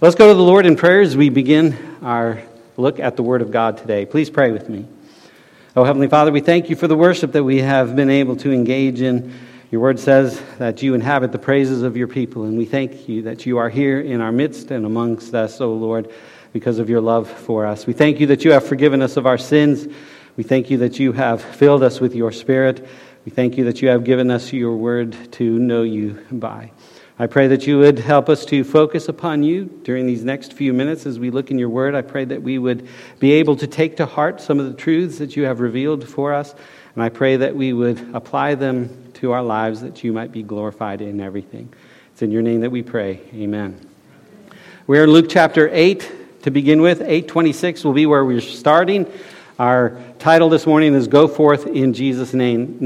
Let's go to the Lord in prayer as we begin our look at the Word of God today. Please pray with me. Oh, Heavenly Father, we thank you for the worship that we have been able to engage in. Your word says that you inhabit the praises of your people, and we thank you that you are here in our midst and amongst us, O oh Lord, because of your love for us. We thank you that you have forgiven us of our sins. We thank you that you have filled us with your Spirit. We thank you that you have given us your word to know you by. I pray that you would help us to focus upon you during these next few minutes as we look in your word. I pray that we would be able to take to heart some of the truths that you have revealed for us. And I pray that we would apply them to our lives that you might be glorified in everything. It's in your name that we pray. Amen. We're in Luke chapter 8 to begin with. 826 will be where we're starting. Our title this morning is Go Forth in Jesus' name.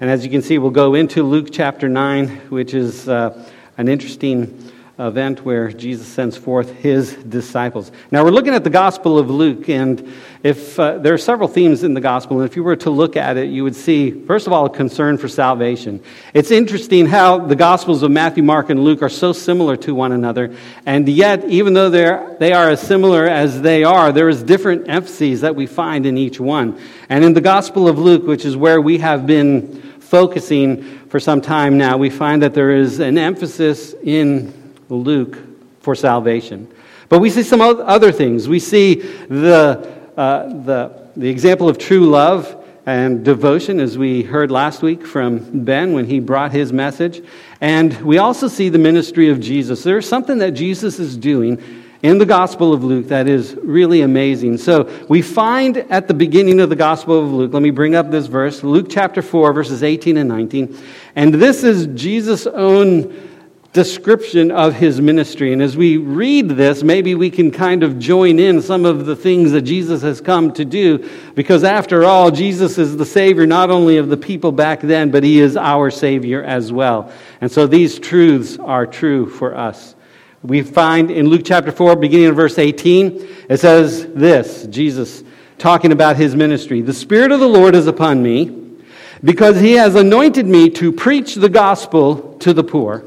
And as you can see, we'll go into Luke chapter 9, which is. Uh, an interesting event where Jesus sends forth his disciples. Now, we're looking at the Gospel of Luke, and if uh, there are several themes in the Gospel, and if you were to look at it, you would see, first of all, a concern for salvation. It's interesting how the Gospels of Matthew, Mark, and Luke are so similar to one another, and yet, even though they're, they are as similar as they are, there is different emphases that we find in each one. And in the Gospel of Luke, which is where we have been focusing for some time now, we find that there is an emphasis in Luke for salvation. But we see some other things. We see the, uh, the, the example of true love and devotion, as we heard last week from Ben when he brought his message. And we also see the ministry of Jesus. There's something that Jesus is doing in the Gospel of Luke that is really amazing. So we find at the beginning of the Gospel of Luke, let me bring up this verse, Luke chapter 4, verses 18 and 19. And this is Jesus' own description of his ministry. And as we read this, maybe we can kind of join in some of the things that Jesus has come to do, because after all, Jesus is the Savior not only of the people back then, but he is our Savior as well. And so these truths are true for us. We find in Luke chapter 4, beginning in verse 18, it says this Jesus talking about his ministry The Spirit of the Lord is upon me, because he has anointed me to preach the gospel to the poor.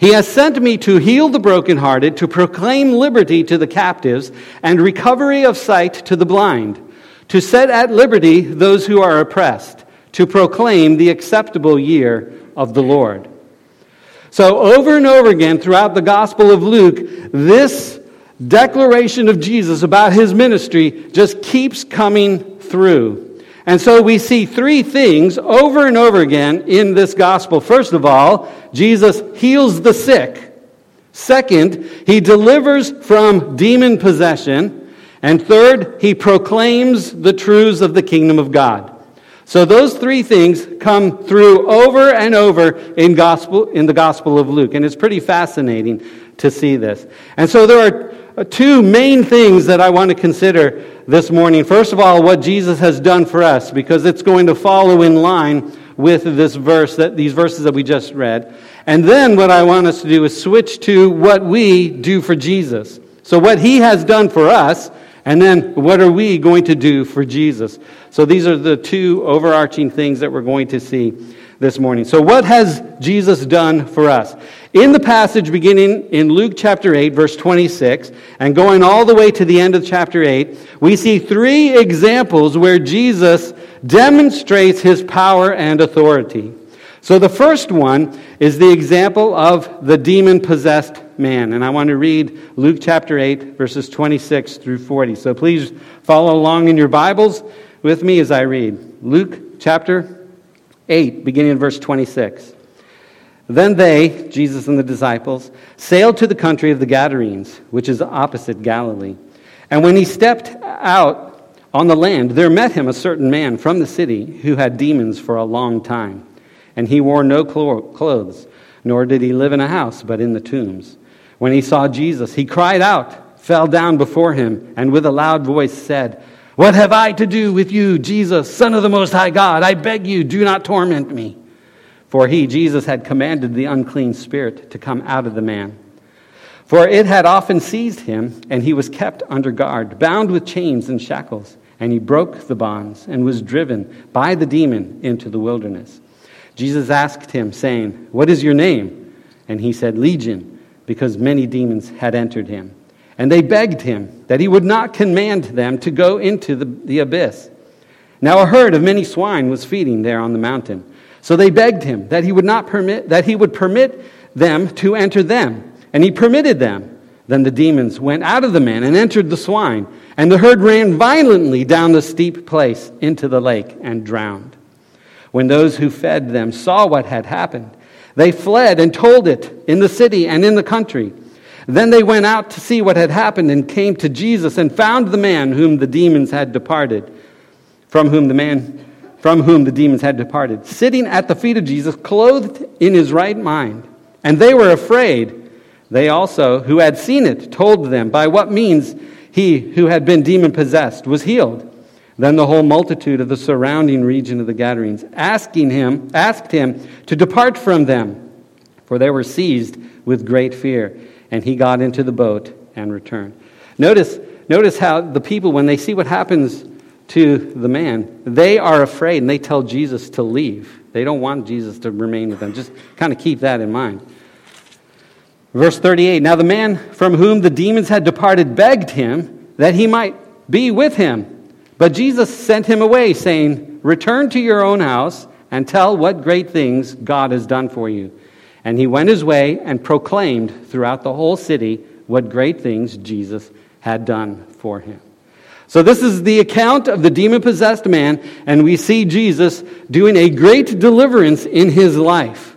He has sent me to heal the brokenhearted, to proclaim liberty to the captives, and recovery of sight to the blind, to set at liberty those who are oppressed, to proclaim the acceptable year of the Lord. So, over and over again throughout the Gospel of Luke, this declaration of Jesus about his ministry just keeps coming through. And so we see three things over and over again in this gospel. First of all, Jesus heals the sick. Second, he delivers from demon possession. And third, he proclaims the truths of the kingdom of God. So those three things come through over and over in gospel in the Gospel of Luke, and it's pretty fascinating to see this. And so there are two main things that I want to consider this morning. First of all, what Jesus has done for us, because it's going to follow in line with this verse that these verses that we just read. And then what I want us to do is switch to what we do for Jesus. So what he has done for us and then, what are we going to do for Jesus? So, these are the two overarching things that we're going to see this morning. So, what has Jesus done for us? In the passage beginning in Luke chapter 8, verse 26, and going all the way to the end of chapter 8, we see three examples where Jesus demonstrates his power and authority. So, the first one is the example of the demon possessed man. And I want to read Luke chapter 8, verses 26 through 40. So please follow along in your Bibles with me as I read. Luke chapter 8, beginning in verse 26. Then they, Jesus and the disciples, sailed to the country of the Gadarenes, which is opposite Galilee. And when he stepped out on the land, there met him a certain man from the city who had demons for a long time. And he wore no clothes, nor did he live in a house, but in the tombs. When he saw Jesus, he cried out, fell down before him, and with a loud voice said, What have I to do with you, Jesus, Son of the Most High God? I beg you, do not torment me. For he, Jesus, had commanded the unclean spirit to come out of the man. For it had often seized him, and he was kept under guard, bound with chains and shackles. And he broke the bonds and was driven by the demon into the wilderness. Jesus asked him, saying, What is your name? And he said, Legion because many demons had entered him. And they begged him that he would not command them to go into the, the abyss. Now a herd of many swine was feeding there on the mountain. So they begged him that he would not permit that he would permit them to enter them. And he permitted them. Then the demons went out of the man and entered the swine, and the herd ran violently down the steep place into the lake and drowned. When those who fed them saw what had happened, they fled and told it in the city and in the country. Then they went out to see what had happened and came to Jesus and found the man whom the demons had departed, from whom the man from whom the demons had departed, sitting at the feet of Jesus, clothed in his right mind. And they were afraid. They also, who had seen it, told them by what means he who had been demon possessed was healed. Then the whole multitude of the surrounding region of the Gadarenes asking him, asked him to depart from them, for they were seized with great fear and he got into the boat and returned. Notice, notice how the people, when they see what happens to the man, they are afraid and they tell Jesus to leave. They don't want Jesus to remain with them. Just kind of keep that in mind. Verse 38 Now the man from whom the demons had departed begged him that he might be with him. But Jesus sent him away, saying, Return to your own house and tell what great things God has done for you. And he went his way and proclaimed throughout the whole city what great things Jesus had done for him. So, this is the account of the demon possessed man, and we see Jesus doing a great deliverance in his life.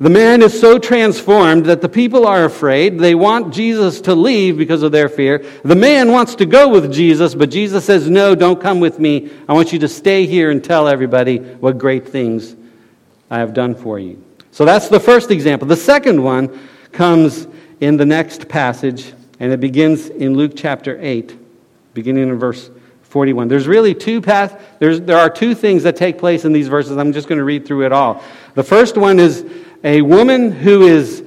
The man is so transformed that the people are afraid. They want Jesus to leave because of their fear. The man wants to go with Jesus, but Jesus says, No, don't come with me. I want you to stay here and tell everybody what great things I have done for you. So that's the first example. The second one comes in the next passage, and it begins in Luke chapter 8, beginning in verse 41. There's really two paths, there are two things that take place in these verses. I'm just going to read through it all. The first one is a woman who is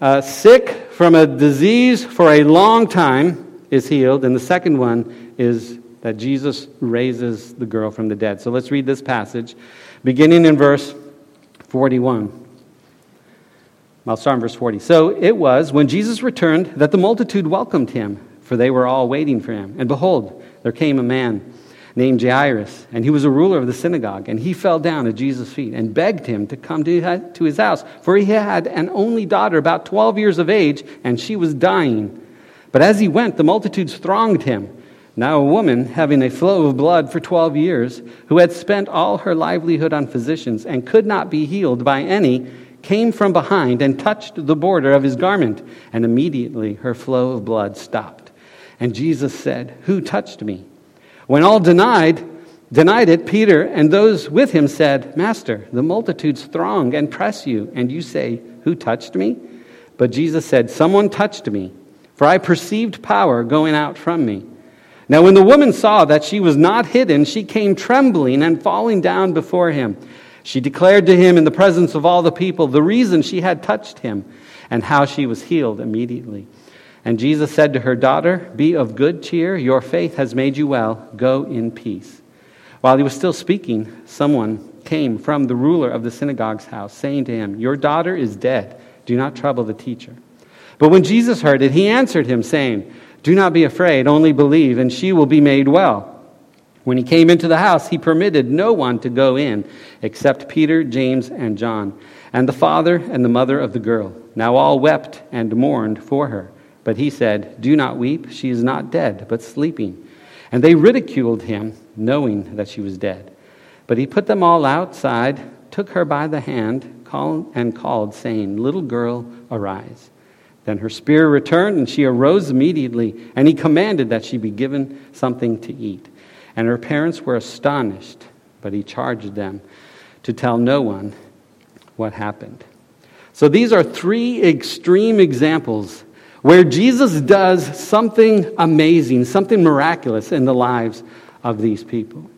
uh, sick from a disease for a long time is healed, and the second one is that Jesus raises the girl from the dead. So let's read this passage, beginning in verse 41. I'll start in verse 40. So it was when Jesus returned that the multitude welcomed him, for they were all waiting for him. And behold, there came a man named Jairus, and he was a ruler of the synagogue. And he fell down at Jesus' feet and begged him to come to his house, for he had an only daughter, about 12 years of age, and she was dying. But as he went, the multitudes thronged him. Now, a woman having a flow of blood for 12 years, who had spent all her livelihood on physicians and could not be healed by any, came from behind and touched the border of his garment, and immediately her flow of blood stopped. And Jesus said, Who touched me? When all denied, denied it, Peter and those with him said, Master, the multitudes throng and press you, and you say, Who touched me? But Jesus said, Someone touched me, for I perceived power going out from me. Now, when the woman saw that she was not hidden, she came trembling and falling down before him. She declared to him in the presence of all the people the reason she had touched him and how she was healed immediately. And Jesus said to her, Daughter, be of good cheer. Your faith has made you well. Go in peace. While he was still speaking, someone came from the ruler of the synagogue's house, saying to him, Your daughter is dead. Do not trouble the teacher. But when Jesus heard it, he answered him, saying, Do not be afraid, only believe, and she will be made well. When he came into the house, he permitted no one to go in except Peter, James, and John, and the father and the mother of the girl. Now all wept and mourned for her. But he said, Do not weep. She is not dead, but sleeping. And they ridiculed him, knowing that she was dead. But he put them all outside, took her by the hand, and called, saying, Little girl, arise. Then her spirit returned, and she arose immediately, and he commanded that she be given something to eat. And her parents were astonished, but he charged them to tell no one what happened. So these are three extreme examples where Jesus does something amazing, something miraculous in the lives of these people.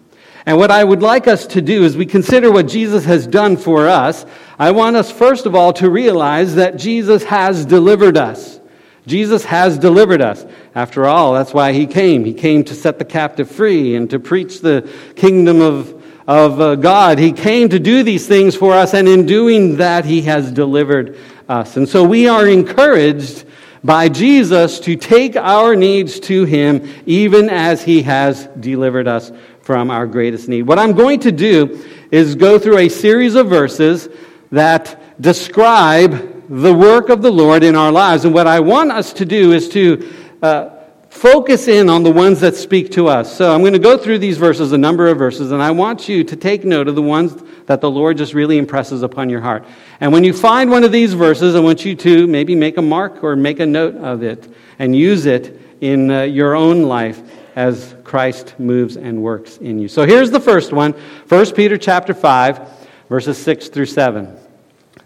And what I would like us to do is we consider what Jesus has done for us, I want us first of all to realize that Jesus has delivered us. Jesus has delivered us. After all, that's why he came. He came to set the captive free and to preach the kingdom of, of uh, God. He came to do these things for us, and in doing that, he has delivered us. And so we are encouraged by Jesus to take our needs to Him, even as He has delivered us from our greatest need. What I'm going to do is go through a series of verses that describe the work of the Lord in our lives. And what I want us to do is to uh, focus in on the ones that speak to us. So I'm going to go through these verses, a number of verses, and I want you to take note of the ones that the Lord just really impresses upon your heart. And when you find one of these verses, I want you to maybe make a mark or make a note of it and use it in uh, your own life as Christ moves and works in you. So here's the first one, 1 Peter chapter 5, verses 6 through 7.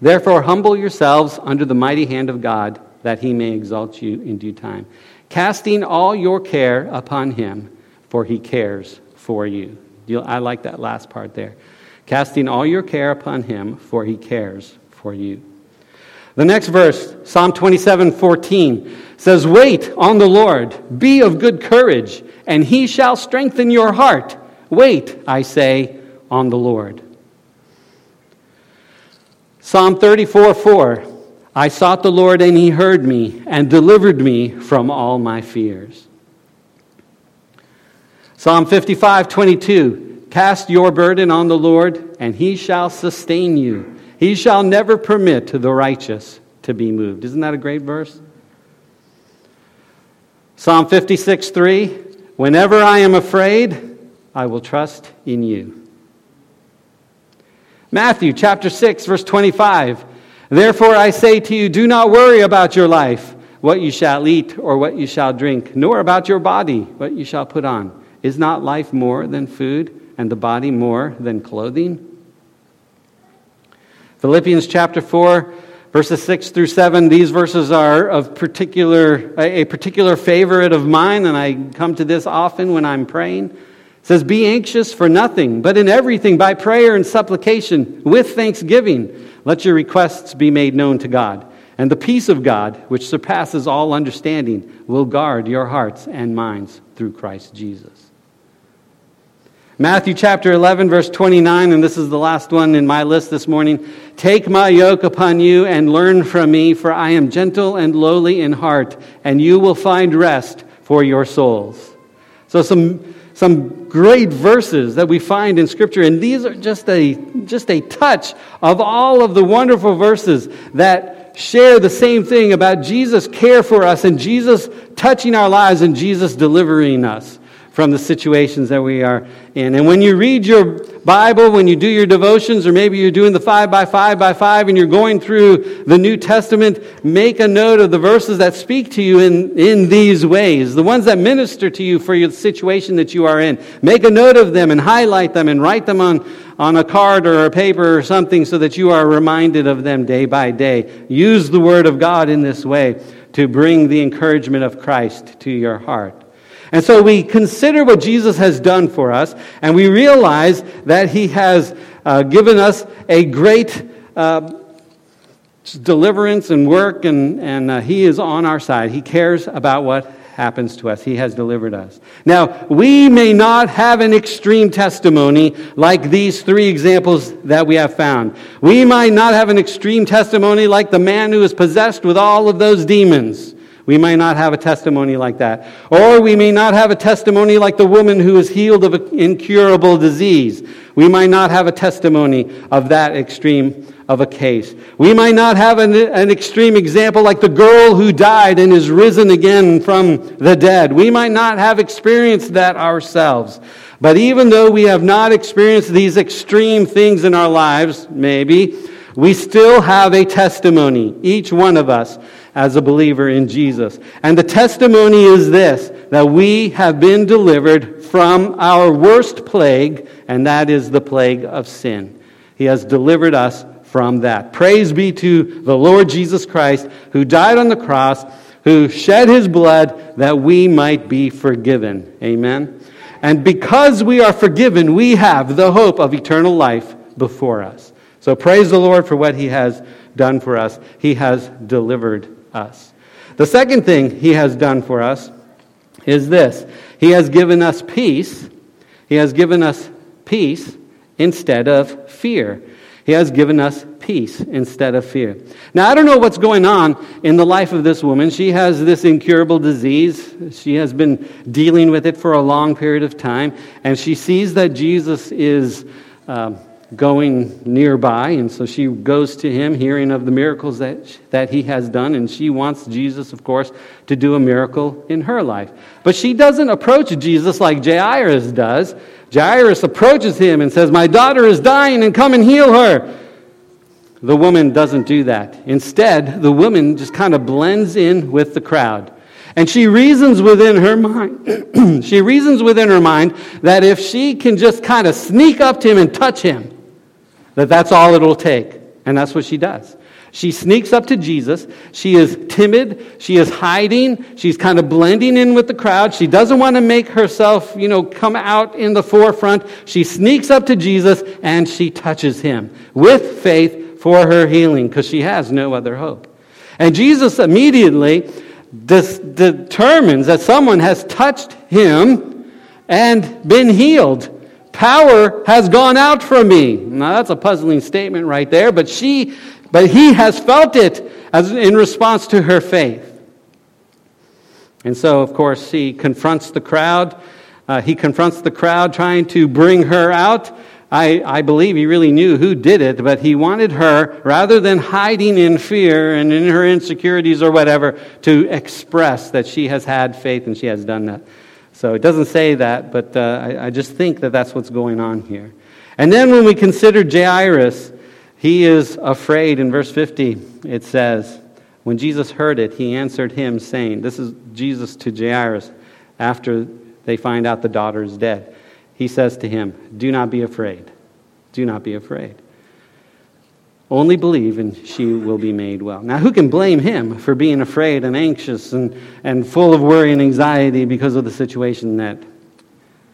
Therefore humble yourselves under the mighty hand of God, that he may exalt you in due time, casting all your care upon him, for he cares for you. I like that last part there. Casting all your care upon him, for he cares for you. The next verse, Psalm 27 14, says, Wait on the Lord, be of good courage, and he shall strengthen your heart. Wait, I say, on the Lord. Psalm 34 4, I sought the Lord, and he heard me and delivered me from all my fears. Psalm 55 22, Cast your burden on the Lord, and he shall sustain you. He shall never permit the righteous to be moved. Isn't that a great verse? Psalm 56 3 Whenever I am afraid, I will trust in you. Matthew chapter 6, verse 25. Therefore I say to you, do not worry about your life, what you shall eat or what you shall drink, nor about your body, what you shall put on. Is not life more than food, and the body more than clothing? Philippians chapter 4, verses 6 through 7. These verses are of particular, a particular favorite of mine, and I come to this often when I'm praying. Says, Be anxious for nothing, but in everything by prayer and supplication with thanksgiving. Let your requests be made known to God. And the peace of God, which surpasses all understanding, will guard your hearts and minds through Christ Jesus. Matthew chapter 11, verse 29, and this is the last one in my list this morning. Take my yoke upon you and learn from me, for I am gentle and lowly in heart, and you will find rest for your souls. So, some, some great verses that we find in Scripture, and these are just a, just a touch of all of the wonderful verses that share the same thing about Jesus' care for us and Jesus touching our lives and Jesus delivering us from the situations that we are in. And when you read your Bible, when you do your devotions, or maybe you're doing the five by five by five and you're going through the New Testament, make a note of the verses that speak to you in, in these ways, the ones that minister to you for your situation that you are in. Make a note of them and highlight them and write them on, on a card or a paper or something so that you are reminded of them day by day. Use the Word of God in this way to bring the encouragement of Christ to your heart. And so we consider what Jesus has done for us, and we realize that he has uh, given us a great uh, deliverance and work, and, and uh, he is on our side. He cares about what happens to us. He has delivered us. Now, we may not have an extreme testimony like these three examples that we have found. We might not have an extreme testimony like the man who is possessed with all of those demons. We may not have a testimony like that. Or we may not have a testimony like the woman who is healed of an incurable disease. We might not have a testimony of that extreme of a case. We might not have an, an, extreme example like the girl who died and is risen again from the dead. We might not have experienced that ourselves. But even though we have not experienced these extreme things in our lives, maybe, we still have a testimony, each one of us as a believer in Jesus. And the testimony is this that we have been delivered from our worst plague, and that is the plague of sin. He has delivered us from that. Praise be to the Lord Jesus Christ, who died on the cross, who shed his blood that we might be forgiven. Amen. And because we are forgiven, we have the hope of eternal life before us. So praise the Lord for what he has done for us. He has delivered us. The second thing he has done for us is this He has given us peace. He has given us peace instead of fear. He has given us peace instead of fear. Now, I don't know what's going on in the life of this woman. She has this incurable disease. She has been dealing with it for a long period of time, and she sees that Jesus is. Um, going nearby, and so she goes to him, hearing of the miracles that, that he has done, and she wants Jesus, of course, to do a miracle in her life. But she doesn't approach Jesus like Jairus does. Jairus approaches him and says, My daughter is dying, and come and heal her. The woman doesn't do that. Instead, the woman just kind of blends in with the crowd. And she reasons within her mind, she reasons within her mind that if she can just kind of sneak up to him and touch him, that that's all it'll take. And that's what she does. She sneaks up to Jesus. She is timid. She is hiding. She's kind of blending in with the crowd. She doesn't want to make herself, you know, come out in the forefront. She sneaks up to Jesus and she touches him with faith for her healing because she has no other hope. And Jesus immediately dis- determines that someone has touched him and been healed. Power has gone out from me. Now that's a puzzling statement right there, but she, but he has felt it as in response to her faith. And so, of course, he confronts the crowd. Uh, he confronts the crowd trying to bring her out. I, I believe he really knew who did it, but he wanted her, rather than hiding in fear and in her insecurities or whatever, to express that she has had faith and she has done that. So it doesn't say that, but uh, I, I, just think that that's what's going on here. And then when we consider Jairus, he is afraid. In verse 50, it says, When Jesus heard it, he answered him, saying, This is Jesus to Jairus after they find out the daughter is dead. He says to him, Do not be afraid. Do not be afraid. Only believe, and she will be made well. Now, who can blame him for being afraid and anxious and, and full of worry and anxiety because of the situation that,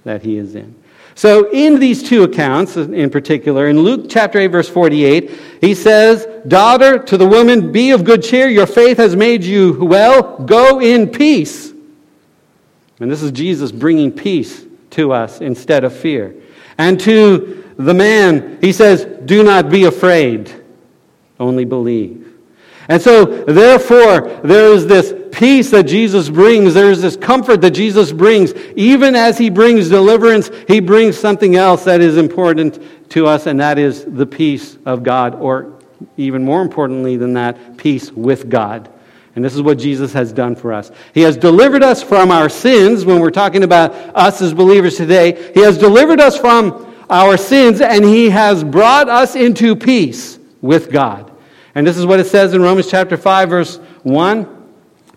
that he is in? So, in these two accounts in particular, in Luke chapter 8, verse 48, he says, Daughter, to the woman, be of good cheer. Your faith has made you well. Go in peace. And this is Jesus bringing peace to us instead of fear. And to the man, he says, Do not be afraid only believe. And so, therefore, there is this peace that Jesus brings. There's this comfort that Jesus brings. Even as he brings deliverance, he brings something else that is important to us, and that is the peace of God, or even more importantly than that, peace with God. And this is what Jesus has done for us. He has delivered us from our sins when we're talking about us as believers today. He has delivered us from our sins, and he has brought us into peace with God. And this is what it says in Romans chapter 5, verse 1.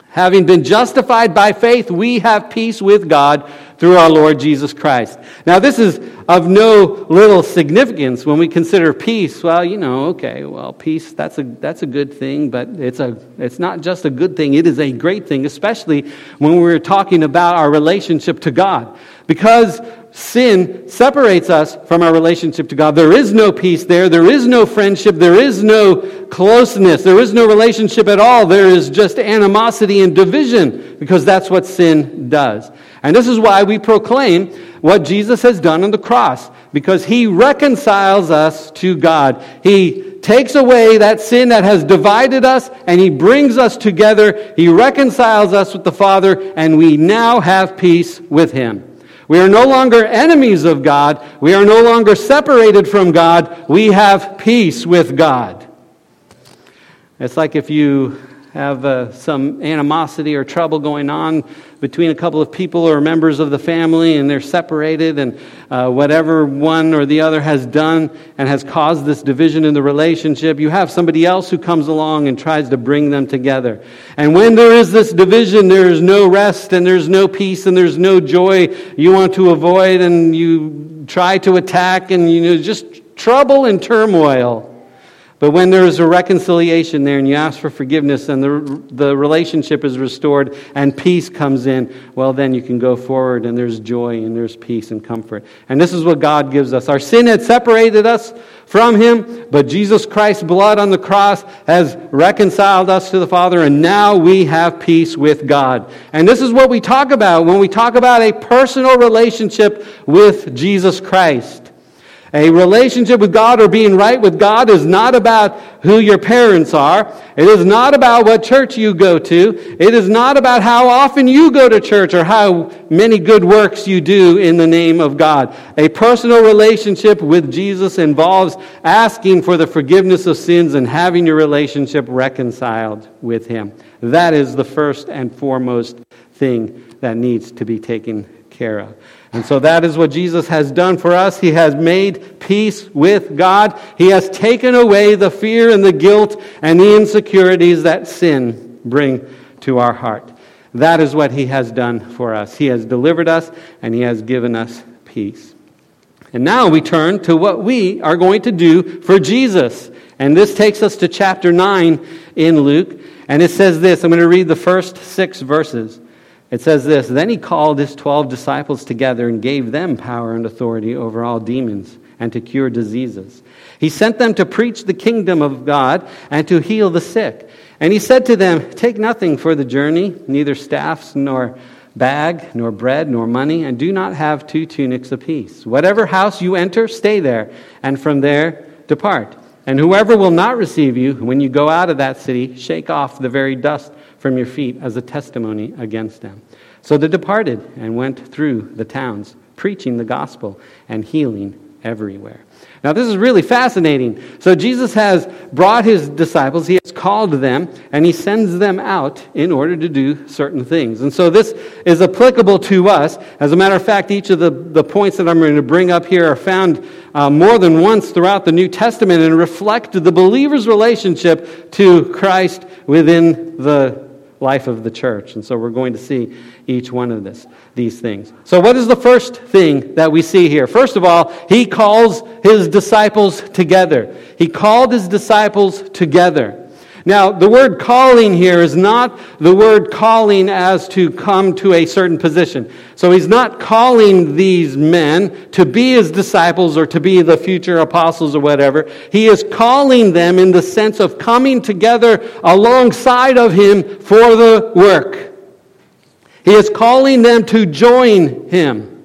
Having been justified by faith, we have peace with God through our Lord Jesus Christ. Now, this is of no little significance when we consider peace. Well, you know, okay, well, peace, that's a, that's a good thing, but it's, a, it's not just a good thing, it is a great thing, especially when we're talking about our relationship to God. Because sin separates us from our relationship to God. There is no peace there. There is no friendship. There is no closeness. There is no relationship at all. There is just animosity and division because that's what sin does. And this is why we proclaim what Jesus has done on the cross because he reconciles us to God. He takes away that sin that has divided us and he brings us together. He reconciles us with the Father and we now have peace with him. We are no longer enemies of God. We are no longer separated from God. We have peace with God. It's like if you have uh, some animosity or trouble going on between a couple of people or members of the family and they're separated and uh, whatever one or the other has done and has caused this division in the relationship you have somebody else who comes along and tries to bring them together. And when there is this division there is no rest and there's no peace and there's no joy you want to avoid and you try to attack and you know just trouble and turmoil but when there is a reconciliation there and you ask for forgiveness and the, the relationship is restored and peace comes in, well, then you can go forward and there's joy and there's peace and comfort. And this is what God gives us. Our sin had separated us from Him, but Jesus Christ's blood on the cross has reconciled us to the Father, and now we have peace with God. And this is what we talk about when we talk about a personal relationship with Jesus Christ. A relationship with God or being right with God is not about who your parents are. It is not about what church you go to. It is not about how often you go to church or how many good works you do in the name of God. A personal relationship with Jesus involves asking for the forgiveness of sins and having your relationship reconciled with Him. That is the first and foremost thing that needs to be taken care of. And so that is what Jesus has done for us. He has made peace with God. He has taken away the fear and the guilt and the insecurities that sin bring to our heart. That is what he has done for us. He has delivered us and he has given us peace. And now we turn to what we are going to do for Jesus. And this takes us to chapter 9 in Luke. And it says this I'm going to read the first six verses. It says this Then he called his twelve disciples together and gave them power and authority over all demons and to cure diseases. He sent them to preach the kingdom of God and to heal the sick. And he said to them, Take nothing for the journey, neither staffs nor bag, nor bread, nor money, and do not have two tunics apiece. Whatever house you enter, stay there, and from there depart. And whoever will not receive you, when you go out of that city, shake off the very dust from your feet as a testimony against them. So they departed and went through the towns, preaching the gospel and healing everywhere. Now, this is really fascinating. So, Jesus has brought his disciples, he has called them, and he sends them out in order to do certain things. And so, this is applicable to us. As a matter of fact, each of the, the points that I'm going to bring up here are found uh, more than once throughout the New Testament and reflect the believer's relationship to Christ within the life of the church. And so we're going to see each one of this, these things. So, what is the first thing that we see here? First of all, he calls his disciples together. He called his disciples together. Now, the word calling here is not the word calling as to come to a certain position. So he's not calling these men to be his disciples or to be the future apostles or whatever. He is calling them in the sense of coming together alongside of him for the work. He is calling them to join him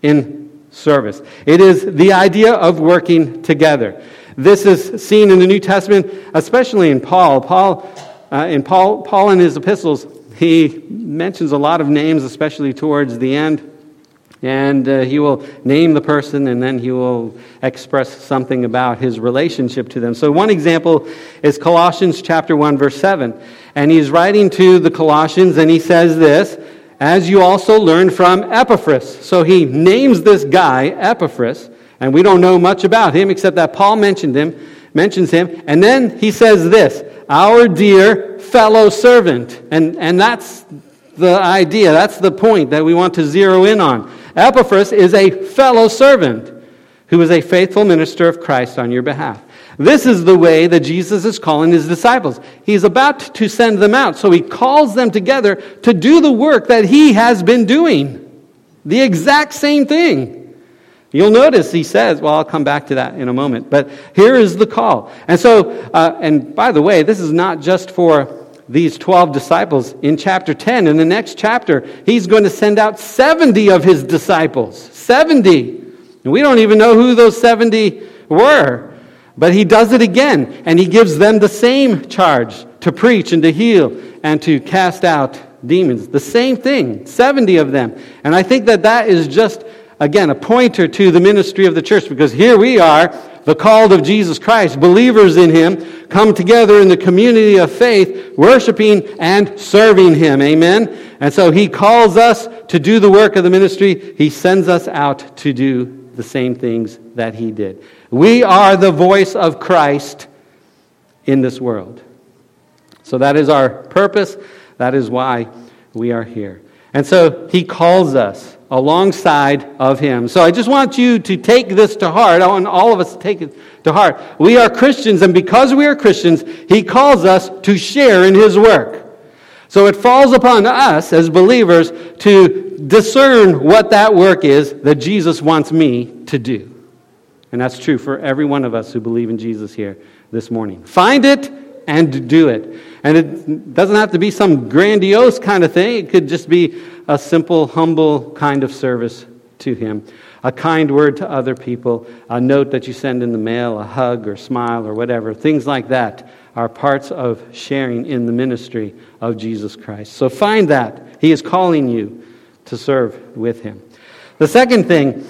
in service. It is the idea of working together. This is seen in the New Testament, especially in Paul. Paul, uh, in Paul, Paul in his epistles, he mentions a lot of names, especially towards the end. And uh, he will name the person and then he will express something about his relationship to them. So, one example is Colossians chapter 1, verse 7. And he's writing to the Colossians and he says this As you also learned from Epaphras. So, he names this guy, Epaphras, and we don't know much about him except that Paul mentioned him, mentions him. And then he says this, our dear fellow servant. And, and that's the idea. That's the point that we want to zero in on. Epaphras is a fellow servant who is a faithful minister of Christ on your behalf. This is the way that Jesus is calling his disciples. He's about to send them out, so he calls them together to do the work that he has been doing. The exact same thing. You'll notice he says, well, I'll come back to that in a moment, but here is the call. And so, uh, and by the way, this is not just for these 12 disciples. In chapter 10, in the next chapter, he's going to send out 70 of his disciples. 70. And we don't even know who those 70 were. But he does it again, and he gives them the same charge to preach and to heal and to cast out demons. The same thing, 70 of them. And I think that that is just again, a pointer to the ministry of the church because here we are, the called of Jesus Christ, believers in Him, come together in the community of faith, worshiping and serving Him. Amen? And so He calls us to do the work of the ministry. He sends us out to do the same things that He did. We are the voice of Christ in this world. So that is our purpose. That is why we are here. And so He calls us alongside of him. So I just want you to take this to heart. I want all of us to take it to heart. We are Christians, and because we are Christians, he calls us to share in his work. So it falls upon us as believers to discern what that work is that Jesus wants me to do. And that's true for every one of us who believe in Jesus here this morning. Find it and do it. And it doesn't have to be some grandiose kind of thing, it could just be a simple, humble kind of service to Him. a kind word to other people, a note that you send in the mail, a hug or smile or whatever. Things like that are parts of sharing in the ministry of Jesus Christ. So find that. He is calling you to serve with Him. The second thing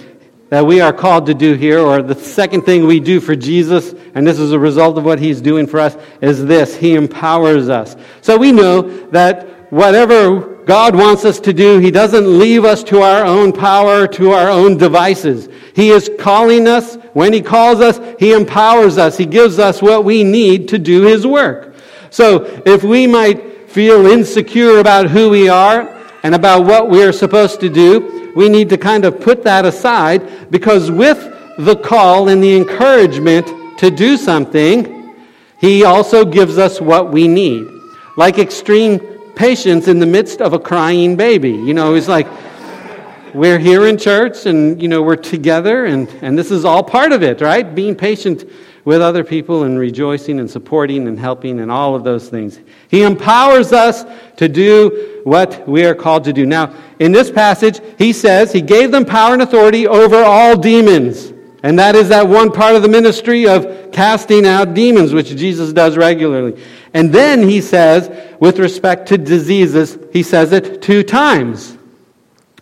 that we are called to do here, or the second thing we do for Jesus, and this is a result of what He's doing for us, is this He empowers us. So we know that whatever God wants us to do, He doesn't leave us to our own power, to our own devices. He is calling us. When He calls us, He empowers us. He gives us what we need to do His work. So if we might feel insecure about who we are and about what we are supposed to do, we need to kind of put that aside because with the call and the encouragement to do something, He also gives us what we need. Like extreme patience in the midst of a crying baby. You know, it's like we're here in church and, you know, we're together and, and this is all part of it, right? Being patient with other people and rejoicing and supporting and helping and all of those things. He empowers us to do what we are called to do. Now, in this passage, he says he gave them power and authority over all demons. And that is that one part of the ministry of casting out demons, which Jesus does regularly. And then he says, with respect to diseases, he says it two times.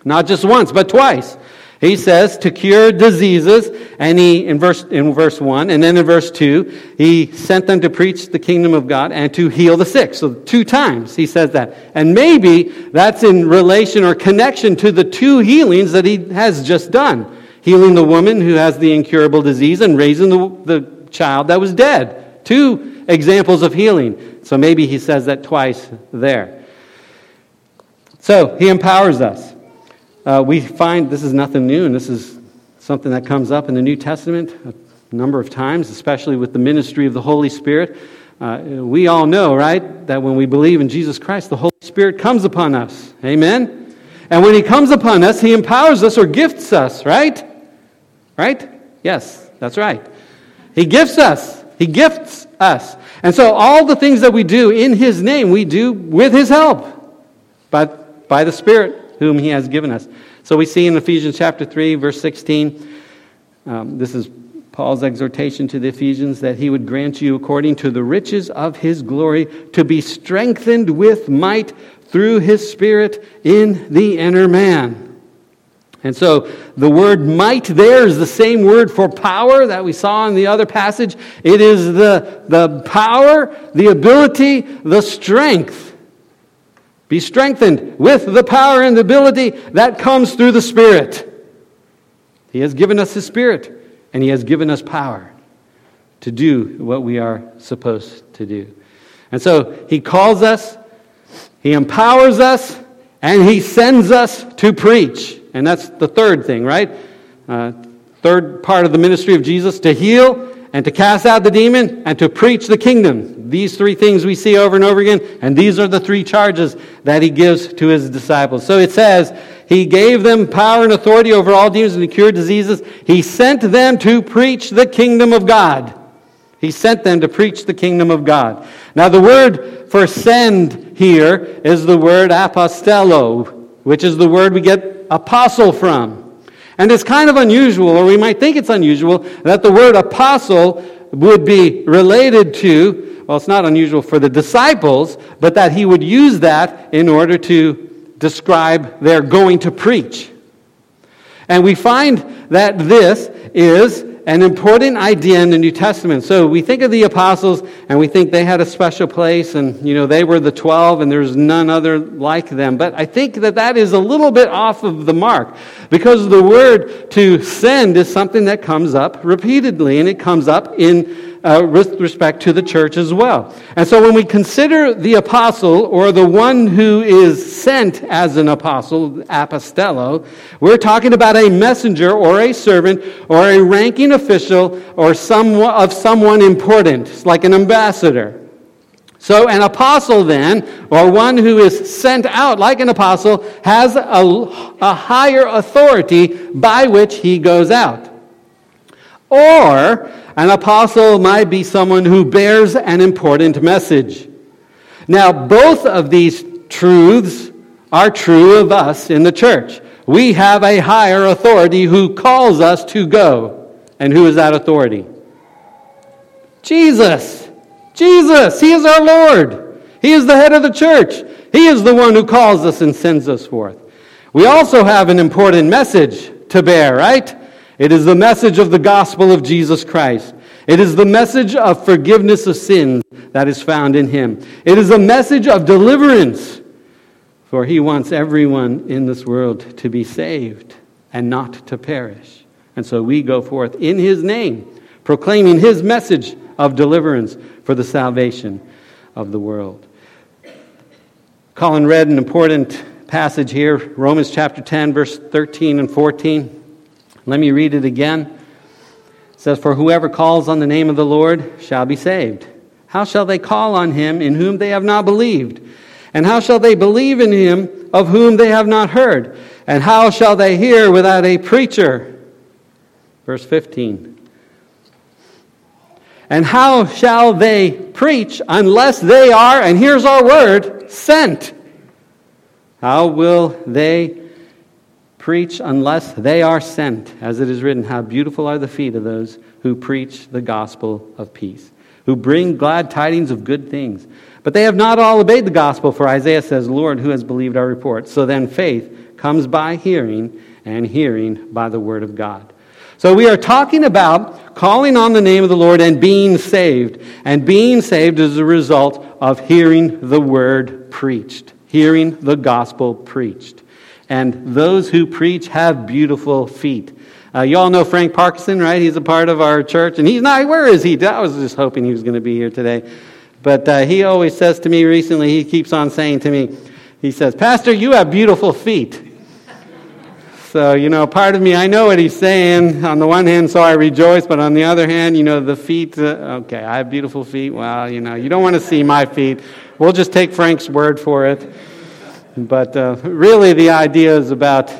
Not just once, but twice. He says to cure diseases, and he, in verse, in verse 1, and then in verse 2, he sent them to preach the kingdom of God and to heal the sick. So two times he says that. And maybe that's in relation or connection to the two healings that he has just done healing the woman who has the incurable disease and raising the, the child that was dead. Two examples of healing. So maybe he says that twice there. So he empowers us. Uh, we find this is nothing new, and this is something that comes up in the New Testament a number of times, especially with the ministry of the Holy Spirit. Uh, we all know, right, that when we believe in Jesus Christ, the Holy Spirit comes upon us. Amen? And when He comes upon us, He empowers us or gifts us, right? Right? Yes, that's right. He gifts us. He gifts us. And so all the things that we do in His name, we do with His help, but by the Spirit whom He has given us. So we see in Ephesians chapter 3, verse 16, um, this is Paul's exhortation to the Ephesians that he would grant you, according to the riches of his glory, to be strengthened with might through his Spirit in the inner man and so the word might there is the same word for power that we saw in the other passage. It is the, the power, the ability, the strength. Be strengthened with the power and the ability that comes through the Spirit. He has given us His Spirit, and He has given us power to do what we are supposed to do. And so He calls us, He empowers us, and He sends us to preach. And that's the third thing, right? Uh, third part of the ministry of Jesus to heal and to cast out the demon and to preach the kingdom. These three things we see over and over again, and these are the three charges that he gives to his disciples. So it says, He gave them power and authority over all demons and to cure diseases. He sent them to preach the kingdom of God. He sent them to preach the kingdom of God. Now, the word for send here is the word apostello, which is the word we get apostle from. And it's kind of unusual, or we might think it's unusual, that the word apostle would be related to, well, it's not unusual for the disciples, but that he would use that in order to describe their going to preach. And we find that this is an important idea in the New Testament. So we think of the apostles and we think they had a special place and, you know, they were the 12 and there's none other like them. But I think that that is a little bit off of the mark because the word to send is something that comes up repeatedly and it comes up in uh, with respect to the church as well. And so when we consider the apostle or the one who is sent as an apostle, apostello, we're talking about a messenger or a servant or a ranking official or some, of someone important, like an ambassador. So, an apostle, then, or one who is sent out like an apostle, has a, a higher authority by which he goes out. Or an apostle might be someone who bears an important message. Now, both of these truths are true of us in the church. we have a higher authority who calls us to go. And who is that authority? Jesus. Jesus. He is our Lord. He is the head of the church. He is the one who calls us and sends us forth. We also have an important message to bear, right? It is the message of the gospel of Jesus Christ. It is the message of forgiveness of sins that is found in him. It is a message of deliverance, for he wants everyone in this world to be saved and not to perish. And so we go forth in his name, proclaiming his message of deliverance for the salvation of the world. Colin read an important passage here, Romans chapter 10, verse 13 and 14. Let me read it again. It says, For whoever calls on the name of the Lord shall be saved. How shall they call on him in whom they have not believed? And how shall they believe in him of whom they have not heard? And how shall they hear without a preacher? Verse 15. And how shall they preach unless they are, and here's our word, sent? How will they preach unless they are sent? As it is written, How beautiful are the feet of those who preach the gospel of peace, who bring glad tidings of good things. But they have not all obeyed the gospel, for Isaiah says, Lord, who has believed our report? So then faith comes by hearing, and hearing by the word of God. So we are talking about calling on the name of the Lord and being saved. And being saved is a result of hearing the word preached hearing the gospel preached. And those who preach have beautiful feet. Uh, you all know Frank Parkinson, right? He's a part of our church. And he's not, where is he? I was just hoping he was going to be here today. But uh, he always says to me recently, he keeps on saying to me, he says, Pastor, you have beautiful feet. So, you know, part of me, I know what he's saying. On the one hand, so I rejoice, but on the other hand, you know, the feet, uh, okay, I have beautiful feet. Well, you know, you don't want to see my feet. We'll just take Frank's word for it. But uh, really, the idea is about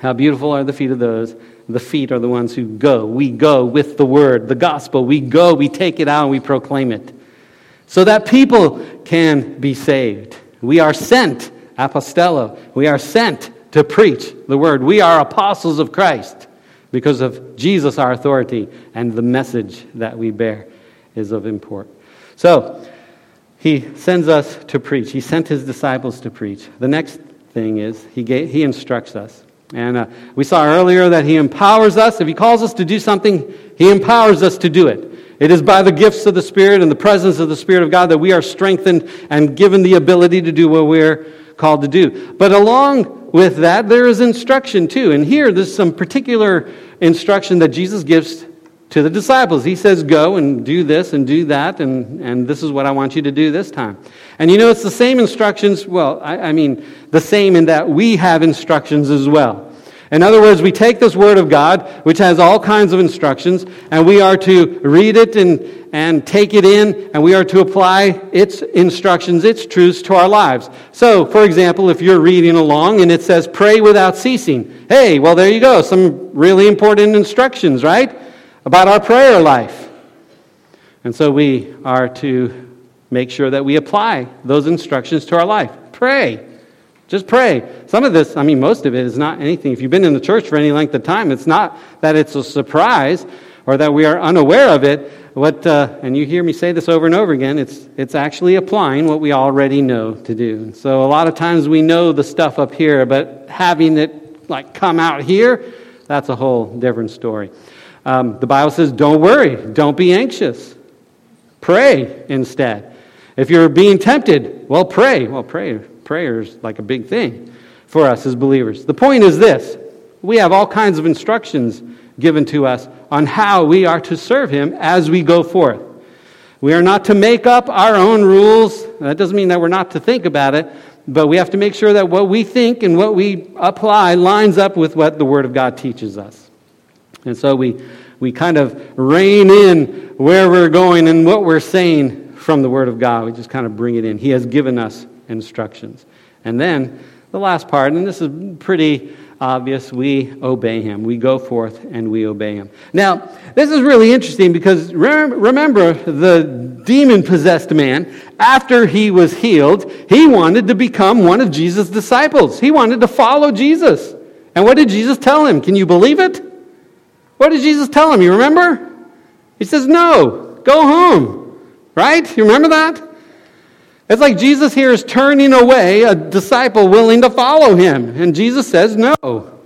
how beautiful are the feet of those. The feet are the ones who go. We go with the word, the gospel. We go, we take it out, and we proclaim it. So that people can be saved. We are sent, apostello. We are sent to preach the word. We are apostles of Christ because of Jesus, our authority, and the message that we bear is of import. So, he sends us to preach. He sent his disciples to preach. The next thing is he, gave, he instructs us. And uh, we saw earlier that he empowers us. If he calls us to do something, he empowers us to do it. It is by the gifts of the Spirit and the presence of the Spirit of God that we are strengthened and given the ability to do what we're called to do. But along with that, there is instruction too. And here, there's some particular instruction that Jesus gives to the disciples. He says, Go and do this and do that, and, and this is what I want you to do this time. And you know, it's the same instructions. Well, I, I mean, the same in that we have instructions as well. In other words, we take this Word of God, which has all kinds of instructions, and we are to read it and, and take it in, and we are to apply its instructions, its truths to our lives. So, for example, if you're reading along and it says, pray without ceasing, hey, well, there you go. Some really important instructions, right? About our prayer life. And so we are to make sure that we apply those instructions to our life. Pray. Just pray. Some of this, I mean, most of it is not anything. If you've been in the church for any length of time, it's not that it's a surprise or that we are unaware of it. What, uh, and you hear me say this over and over again, it's, it's actually applying what we already know to do. So a lot of times we know the stuff up here, but having it like come out here, that's a whole different story. Um, the Bible says, don't worry, don't be anxious. Pray instead. If you're being tempted, well, pray. Well, pray prayer is like a big thing for us as believers. The point is this we have all kinds of instructions given to us on how we are to serve Him as we go forth. We are not to make up our own rules. That doesn't mean that we're not to think about it, but we have to make sure that what we think and what we apply lines up with what the Word of God teaches us. And so we, we kind of rein in where we're going and what we're saying from the Word of God. We just kind of bring it in. He has given us instructions. And then the last part, and this is pretty obvious, we obey him. We go forth and we obey him. Now, this is really interesting because remember the demon possessed man, after he was healed, he wanted to become one of Jesus' disciples. He wanted to follow Jesus. And what did Jesus tell him? Can you believe it? What did Jesus tell him? You remember? He says, No, go home. Right? You remember that? It's like Jesus here is turning away a disciple willing to follow him. And Jesus says, No.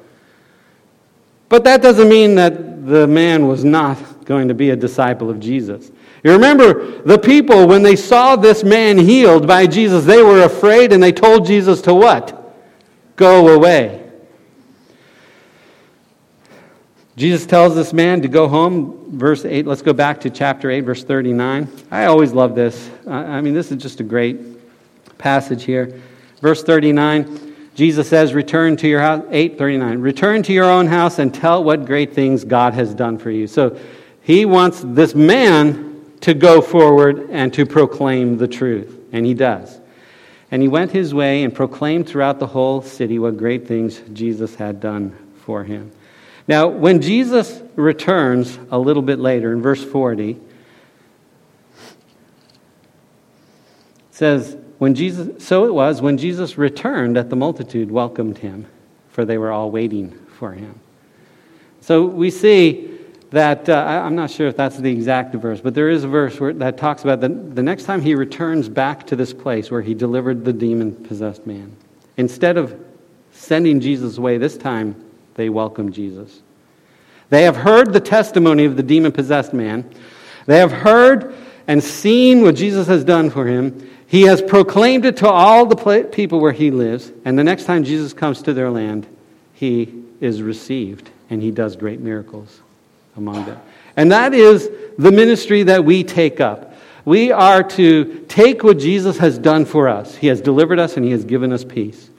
But that doesn't mean that the man was not going to be a disciple of Jesus. You remember the people, when they saw this man healed by Jesus, they were afraid and they told Jesus to what? Go away. Jesus tells this man to go home, verse 8. Let's go back to chapter 8, verse 39. I always love this. I mean, this is just a great passage here. Verse 39, Jesus says, Return to your house, 839, return to your own house and tell what great things God has done for you. So he wants this man to go forward and to proclaim the truth. And he does. And he went his way and proclaimed throughout the whole city what great things Jesus had done for him. Now, when Jesus returns a little bit later in verse 40, says, when Jesus, so it was when Jesus returned that the multitude welcomed him, for they were all waiting for him. So we see that, uh, I'm not sure if that's the exact verse, but there is a verse where, that talks about the, the next time he returns back to this place where he delivered the demon possessed man. Instead of sending Jesus away, this time they welcome Jesus. They have heard the testimony of the demon possessed man. They have heard and seen what Jesus has done for him. He has proclaimed it to all the people where he lives. And the next time Jesus comes to their land, he is received and he does great miracles among them. And that is the ministry that we take up. We are to take what Jesus has done for us. He has delivered us and he has given us peace.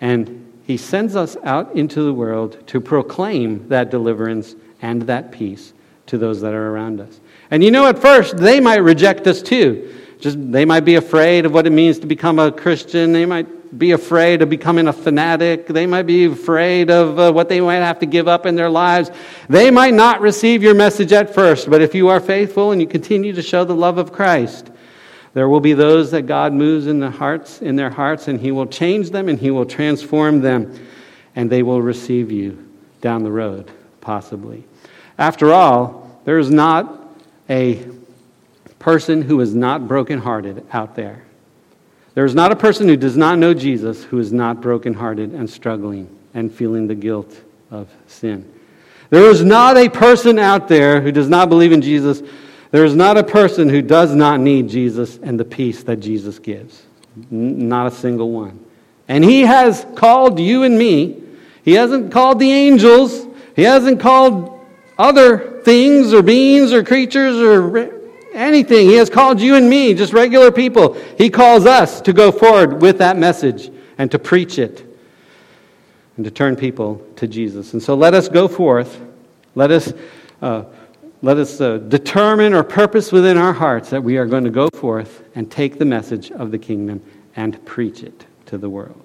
And he sends us out into the world to proclaim that deliverance and that peace to those that are around us. And you know, at first, they might reject us too. Just they might be afraid of what it means to become a Christian. They might be afraid of becoming a fanatic. They might be afraid of uh, what they might have to give up in their lives. They might not receive your message at first, but if you are faithful and you continue to show the love of Christ, there will be those that God moves in the hearts, in their hearts, and He will change them and He will transform them, and they will receive you down the road, possibly. After all, there is not a person who is not brokenhearted out there. There is not a person who does not know Jesus who is not brokenhearted and struggling and feeling the guilt of sin. There is not a person out there who does not believe in Jesus there is not a person who does not need Jesus and the peace that Jesus gives. Not a single one. And He has called you and me. He hasn't called the angels. He hasn't called other things or beings or creatures or anything. He has called you and me, just regular people. He calls us to go forward with that message and to preach it and to turn people to Jesus. And so let us go forth. Let us. Uh, let us uh, determine or purpose within our hearts that we are going to go forth and take the message of the kingdom and preach it to the world.